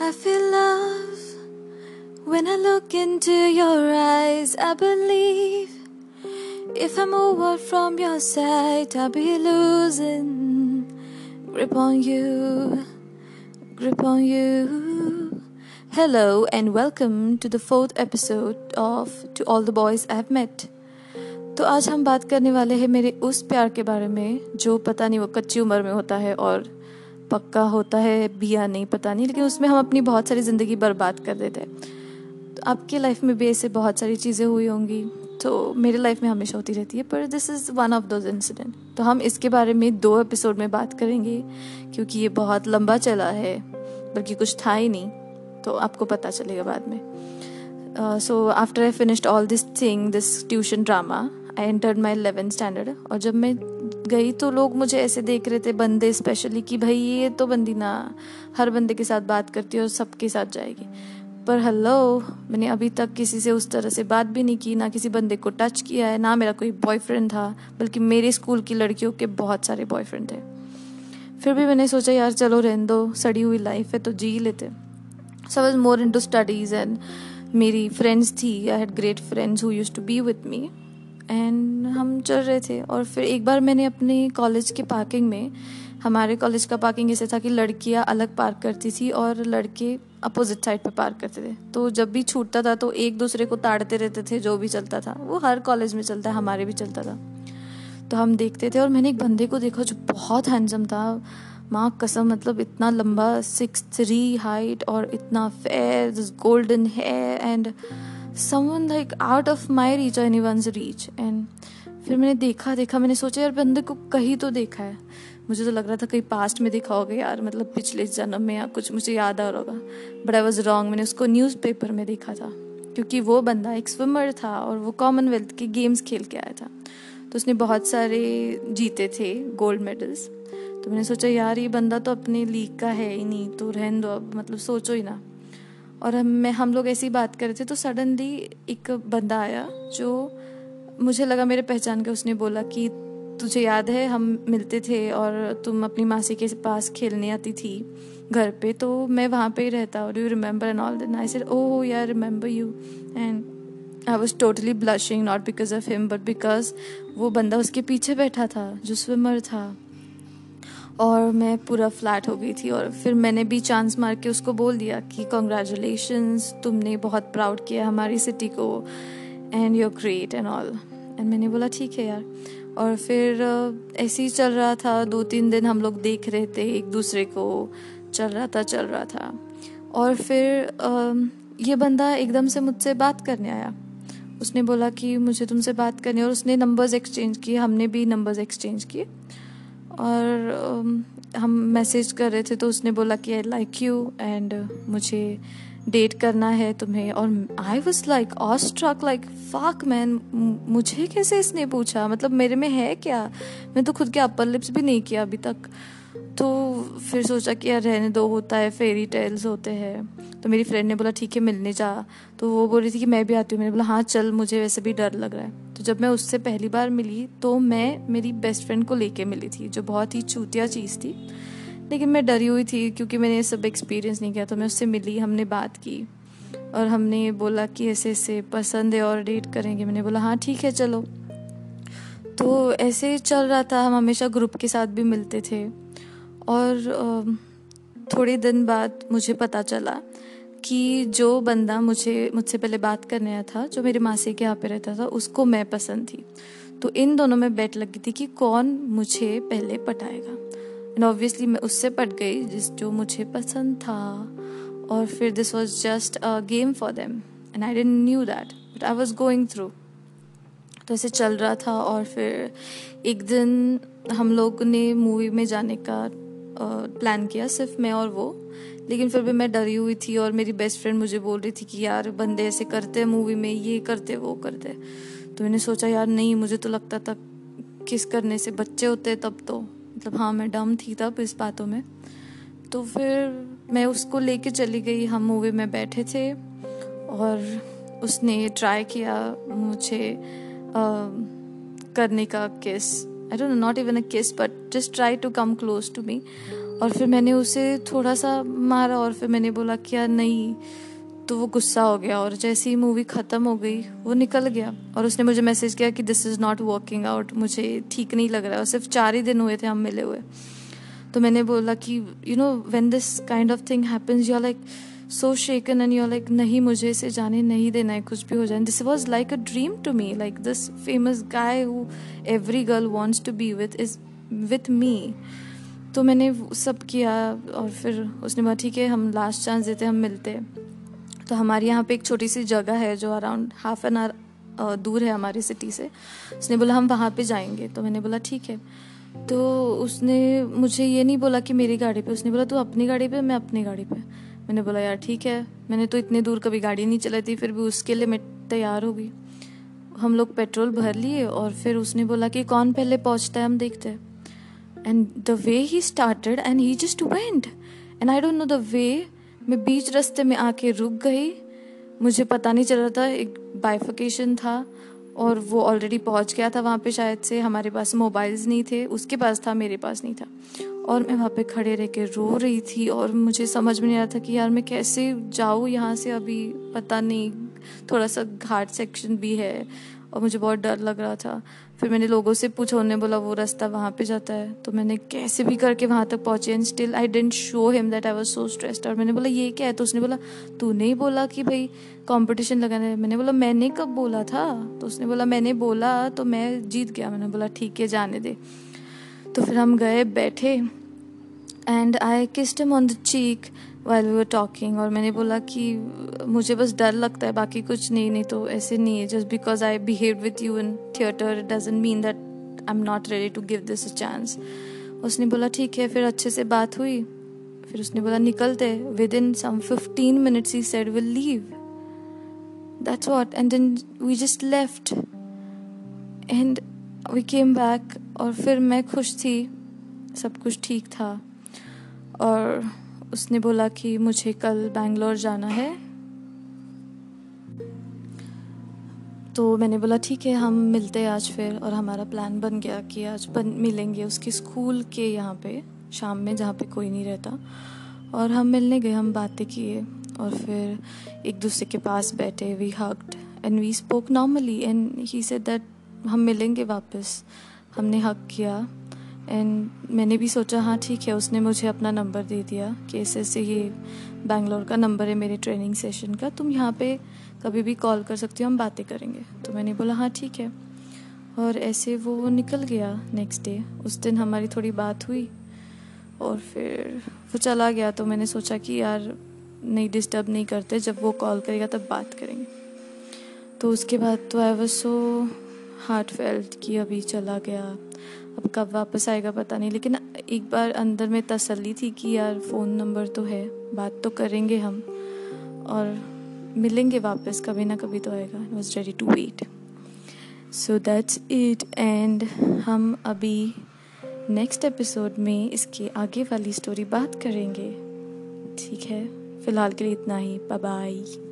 I feel love when I look into your eyes. I believe if I move out from your side, I'll be losing grip on you, grip on you. Hello and welcome to the fourth episode of To All the Boys I've Met. तो आज हम बात करने वाले हैं मेरे उस प्यार के बारे में जो पता नहीं वो कच्ची उम्र में होता है और पक्का होता है भी या नहीं, पता नहीं, लेकिन उसमें हम अपनी बहुत सारी ज़िंदगी बर्बाद कर देते हैं। तो आपके लाइफ में भी ऐसे बहुत सारी चीज़ें हुई होंगी तो मेरी लाइफ में हमेशा होती रहती है, पर this is one of those incident तो हम इसके बारे में दो एपिसोड में बात करेंगे, क्योंकि ये बहुत लंबा चला है, बल्कि कुछ था ही नहीं तो आपको पता चलेगा बाद में। So after I finished all this thing this tuition drama I entered my eleventh standard और जब मैं गई तो लोग मुझे ऐसे देख रहे थे बंदे स्पेशली कि भाई ये तो बंदी ना, हर बंदे के साथ बात करती है और सबके साथ जाएगी। पर हेलो मैंने अभी तक किसी से उस तरह से बात भी नहीं की, ना किसी बंदे को टच किया है, ना मेरा कोई बॉयफ्रेंड था, बल्कि मेरे स्कूल की लड़कियों के बहुत सारे बॉयफ्रेंड थे। फिर भी मैंने सोचा, यार चलो रहने दो, सड़ी हुई लाइफ है तो जी लेते so was more in to studies and मेरी फ्रेंड्स थी I had great friends who use to be with me and हम चल रहे थे और फिर एक बार मैंने अपने कॉलेज के पार्किंग में, हमारे कॉलेज का पार्किंग ऐसे था कि लड़कियाँ अलग पार्क करती थी और लड़के अपोजिट साइड पे पार्क करते थे। तो जब भी छूटता था तो एक दूसरे को ताड़ते रहते थे, जो भी चलता था। वो हर कॉलेज में चलता है हमारे भी चलता था। तो हम देखते थे और मैंने एक बंदे को देखा जो बहुत हैंडसम था। माँ, कसम मतलब इतना लंबा सिक्स थ्री हाइट और इतना fair golden hair and someone like out of my reach any once reach and फिर मैंने देखा देखा, मैंने सोचा, यार, बंदे को कहीं तो देखा है। मुझे तो लग रहा था कहीं पास्ट में देखा होगा, यार मतलब पिछले जन्म में या कुछ मुझे याद आ रहा होगा। बट आई वॉज़ रॉन्ग मैंने उसको न्यूज़पेपर में देखा था। क्योंकि वो बंदा एक स्विमर था और वो कॉमनवेल्थ के गेम्स खेल के आया था। तो उसने बहुत सारे जीते थे गोल्ड मेडल्स तो मैंने सोचा, यार, ये बंदा तो अपने लीग का है ही नहीं तो रहन दो अब मतलब सोचो ही ना। और हम, मैं, हम लोग ऐसी बात कर रहे थे तो सडनली एक बंदा आया जो मुझे लगा मेरे पहचान के उसने बोला कि तुझे याद है, हम मिलते थे और तुम अपनी मासी के पास खेलने आती थी घर पे तो मैं वहाँ पे ही रहता और यू रिमेंबर एंड ऑल दिन आई सेड ओह यार remember you and I was totally blushing not because of him but because वो बंदा उसके पीछे बैठा था, जो स्विमर था। और मैं पूरा फ्लैट हो गई थी और फिर मैंने भी चांस मार के उसको बोल दिया कि कॉन्ग्रेचुलेशन तुमने बहुत प्राउड किया हमारी सिटी को and your great and all and मैंने बोला, ठीक है यार. और फिर ऐसे ही चल रहा था। दो तीन दिन हम लोग देख रहे थे, एक दूसरे को चल रहा था, चल रहा था। और फिर ये बंदा एकदम से मुझसे बात करने आया। उसने बोला कि मुझे तुमसे बात करनी और उसने नंबर्स एक्सचेंज किए। हमने भी नंबर्स एक्सचेंज किए। और हम मैसेज कर रहे थे तो उसने बोला कि आई लाइक यू एंड मुझे डेट करना है तुम्हें। और I was like awestruck like fuck man मुझे कैसे इसने पूछा? मतलब मेरे में है क्या? मैं तो खुद के अपर लिप्स भी नहीं किया अभी तक। तो फिर सोचा कि यार रहने दो, होता है फेरी टेल्स होते हैं। तो मेरी फ्रेंड ने बोला, ठीक है, मिलने जा। तो वो बोल रही थी कि मैं भी आती हूँ। मैंने बोला हाँ चल, मुझे वैसे भी डर लग रहा है। जब मैं उससे पहली बार मिली तो मैं मेरी बेस्ट फ्रेंड को लेके मिली थी, जो बहुत ही चूतिया चीज़ थी। लेकिन मैं डरी हुई थी, क्योंकि मैंने ये सब एक्सपीरियंस नहीं किया तो मैं उससे मिली, हमने बात की। और हमने बोला कि ऐसे ऐसे पसंद है और डेट करेंगे। मैंने बोला हाँ ठीक है, चलो। तो ऐसे ही चल रहा था, हम हमेशा ग्रुप के साथ भी मिलते थे। और थोड़े दिन बाद मुझे पता चला कि जो बंदा मुझे, मुझसे पहले बात करने आया था, जो मेरे मासी के यहाँ पे रहता था, उसको मैं पसंद थी। तो इन दोनों में बैठ लगी थी कि कौन मुझे पहले पटाएगा। एंड ऑब्वियसली मैं उससे पट गई, जिस, जो मुझे पसंद था। और फिर this was just a game for them and I didn't knew that but I was going through तो ऐसे चल रहा था, और फिर एक दिन हम लोग ने मूवी में जाने का प्लान किया, सिर्फ़ मैं और वो। लेकिन फिर भी मैं डरी हुई थी और मेरी बेस्ट फ्रेंड मुझे बोल रही थी कि यार बंदे ऐसे करते हैं मूवी में ये करते वो करते। तो मैंने सोचा यार नहीं मुझे तो लगता था किस करने से बच्चे होते तब तो। मतलब हाँ मैं डम थी तब इस बातों में। तो फिर मैं उसको लेके चली गई हम मूवी में बैठे थे और उसने ट्राई किया मुझे आ, करने का kiss I don't not even a kiss but just try to come close to me और फिर मैंने उसे थोड़ा सा मारा और फिर मैंने बोला कि यार नहीं तो वो गुस्सा हो गया और जैसे ही मूवी ख़त्म हो गई, वो निकल गया। और उसने मुझे मैसेज किया कि this is not working out मुझे ठीक नहीं लग रहा है। सिर्फ़ चार ही दिन हुए थे हम मिले हुए। तो मैंने बोला कि you know when this kind of thing happens you are like so shaken and your like नहीं, मुझे इसे जाने नहीं देना है, कुछ भी हो जाए। This was like a dream to me like this famous guy who every girl wants to be with is with me तो मैंने सब किया और फिर उसने बोला, ठीक है, हम लास्ट चांस देते हम मिलते तो हमारे यहाँ पे एक छोटी सी जगह है जो अराउंड हाफ़ एन आवर दूर है हमारी सिटी से। उसने बोला, हम वहाँ पे जाएँगे। तो मैंने बोला, ठीक है। तो उसने मुझे ये नहीं बोला कि मेरी गाड़ी पे। उसने बोला, तू अपनी गाड़ी पे, मैं अपनी गाड़ी पे। मैंने बोला, यार, ठीक है। मैंने तो इतनी दूर कभी गाड़ी नहीं चलाई थी, फिर भी उसके लिए मैं तैयार हो गई। हम लोग पेट्रोल भर लिए और फिर उसने बोला कि कौन पहले पहुँचता है, हम देखते हैं। And the way he started and he just went and I don't know the way मैं बीच रास्ते में आके रुक गई। मुझे पता नहीं चल रहा था, एक बाइफिकेशन था, और वो ऑलरेडी पहुँच गया था वहाँ पे शायद से। हमारे पास मोबाइल्स नहीं थे, उसके पास था, मेरे पास नहीं था। और मैं वहाँ पे खड़े रह के रो रही थी, और मुझे समझ में नहीं आ रहा था कि यार मैं कैसे जाऊँ यहाँ से अभी, पता नहीं। थोड़ा सा घाट सेक्शन भी है, और मुझे बहुत डर लग रहा था। फिर मैंने लोगों से पूछा, उन्होंने बोला, वो रास्ता वहाँ पे जाता है। तो मैंने, कैसे भी करके वहाँ तक पहुँचे and still I didn't show him that I was so stressed और मैंने बोला, ये क्या है? तो उसने बोला, तूने ही बोला कि भाई कंपटीशन लगाना है मैंने बोला, मैंने कब बोला था? तो उसने बोला, मैंने बोला तो मैं जीत गया। मैंने बोला, ठीक है, जाने दे। तो फिर हम गए, बैठे and I kissed on the cheek while we were talking और मैंने बोला कि मुझे बस डर लगता है, बाकी कुछ नहीं नहीं तो ऐसे नहीं है। Just because I behave with you in theatre doesn't mean that I am not ready to give this a chance उसने बोला, ठीक है। फिर अच्छे से बात हुई। फिर उसने बोला निकलते within some fifteen minutes he said will leave that's what and then we just left and we came back और फिर मैं खुश थी। सब कुछ ठीक था। और उसने बोला कि मुझे कल बैंगलोर जाना है। तो मैंने बोला, ठीक है, हम मिलते हैं आज फिर। और हमारा प्लान बन गया कि आज बन, मिलेंगे उसके स्कूल के यहाँ पे, शाम में, जहाँ पे कोई नहीं रहता। और हम मिलने गए, हम बातें किए और फिर एक दूसरे के पास बैठे we hugged and we spoke normally and he say that हम मिलेंगे वापस। हमने हक किया। एंड मैंने भी सोचा हाँ ठीक है। उसने मुझे अपना नंबर दे दिया कि ऐसे ऐसे ये बैंगलोर का नंबर है मेरे ट्रेनिंग सेशन का। तुम यहाँ पे कभी भी कॉल कर सकती हो, हम बातें करेंगे। तो मैंने बोला हाँ ठीक है। और ऐसे वो निकल गया नेक्स्ट डे उस दिन हमारी थोड़ी बात हुई और फिर वो चला गया। तो मैंने सोचा कि यार, नहीं डिस्टर्ब नहीं करते। जब वो कॉल करेगा, तब बात करेंगे। तो उसके बाद तो I was so hurt felt कि अभी चला गया। अब कब वापस आएगा पता नहीं, लेकिन एक बार अंदर में तसल्ली थी कि यार फ़ोन नंबर तो है, बात तो करेंगे हम, और मिलेंगे वापस, कभी ना कभी तो आएगा। I was ready to wait so that's it and हम अभी नेक्स्ट एपिसोड में इसके आगे वाली स्टोरी बात करेंगे। ठीक है? फ़िलहाल के लिए इतना ही। बाय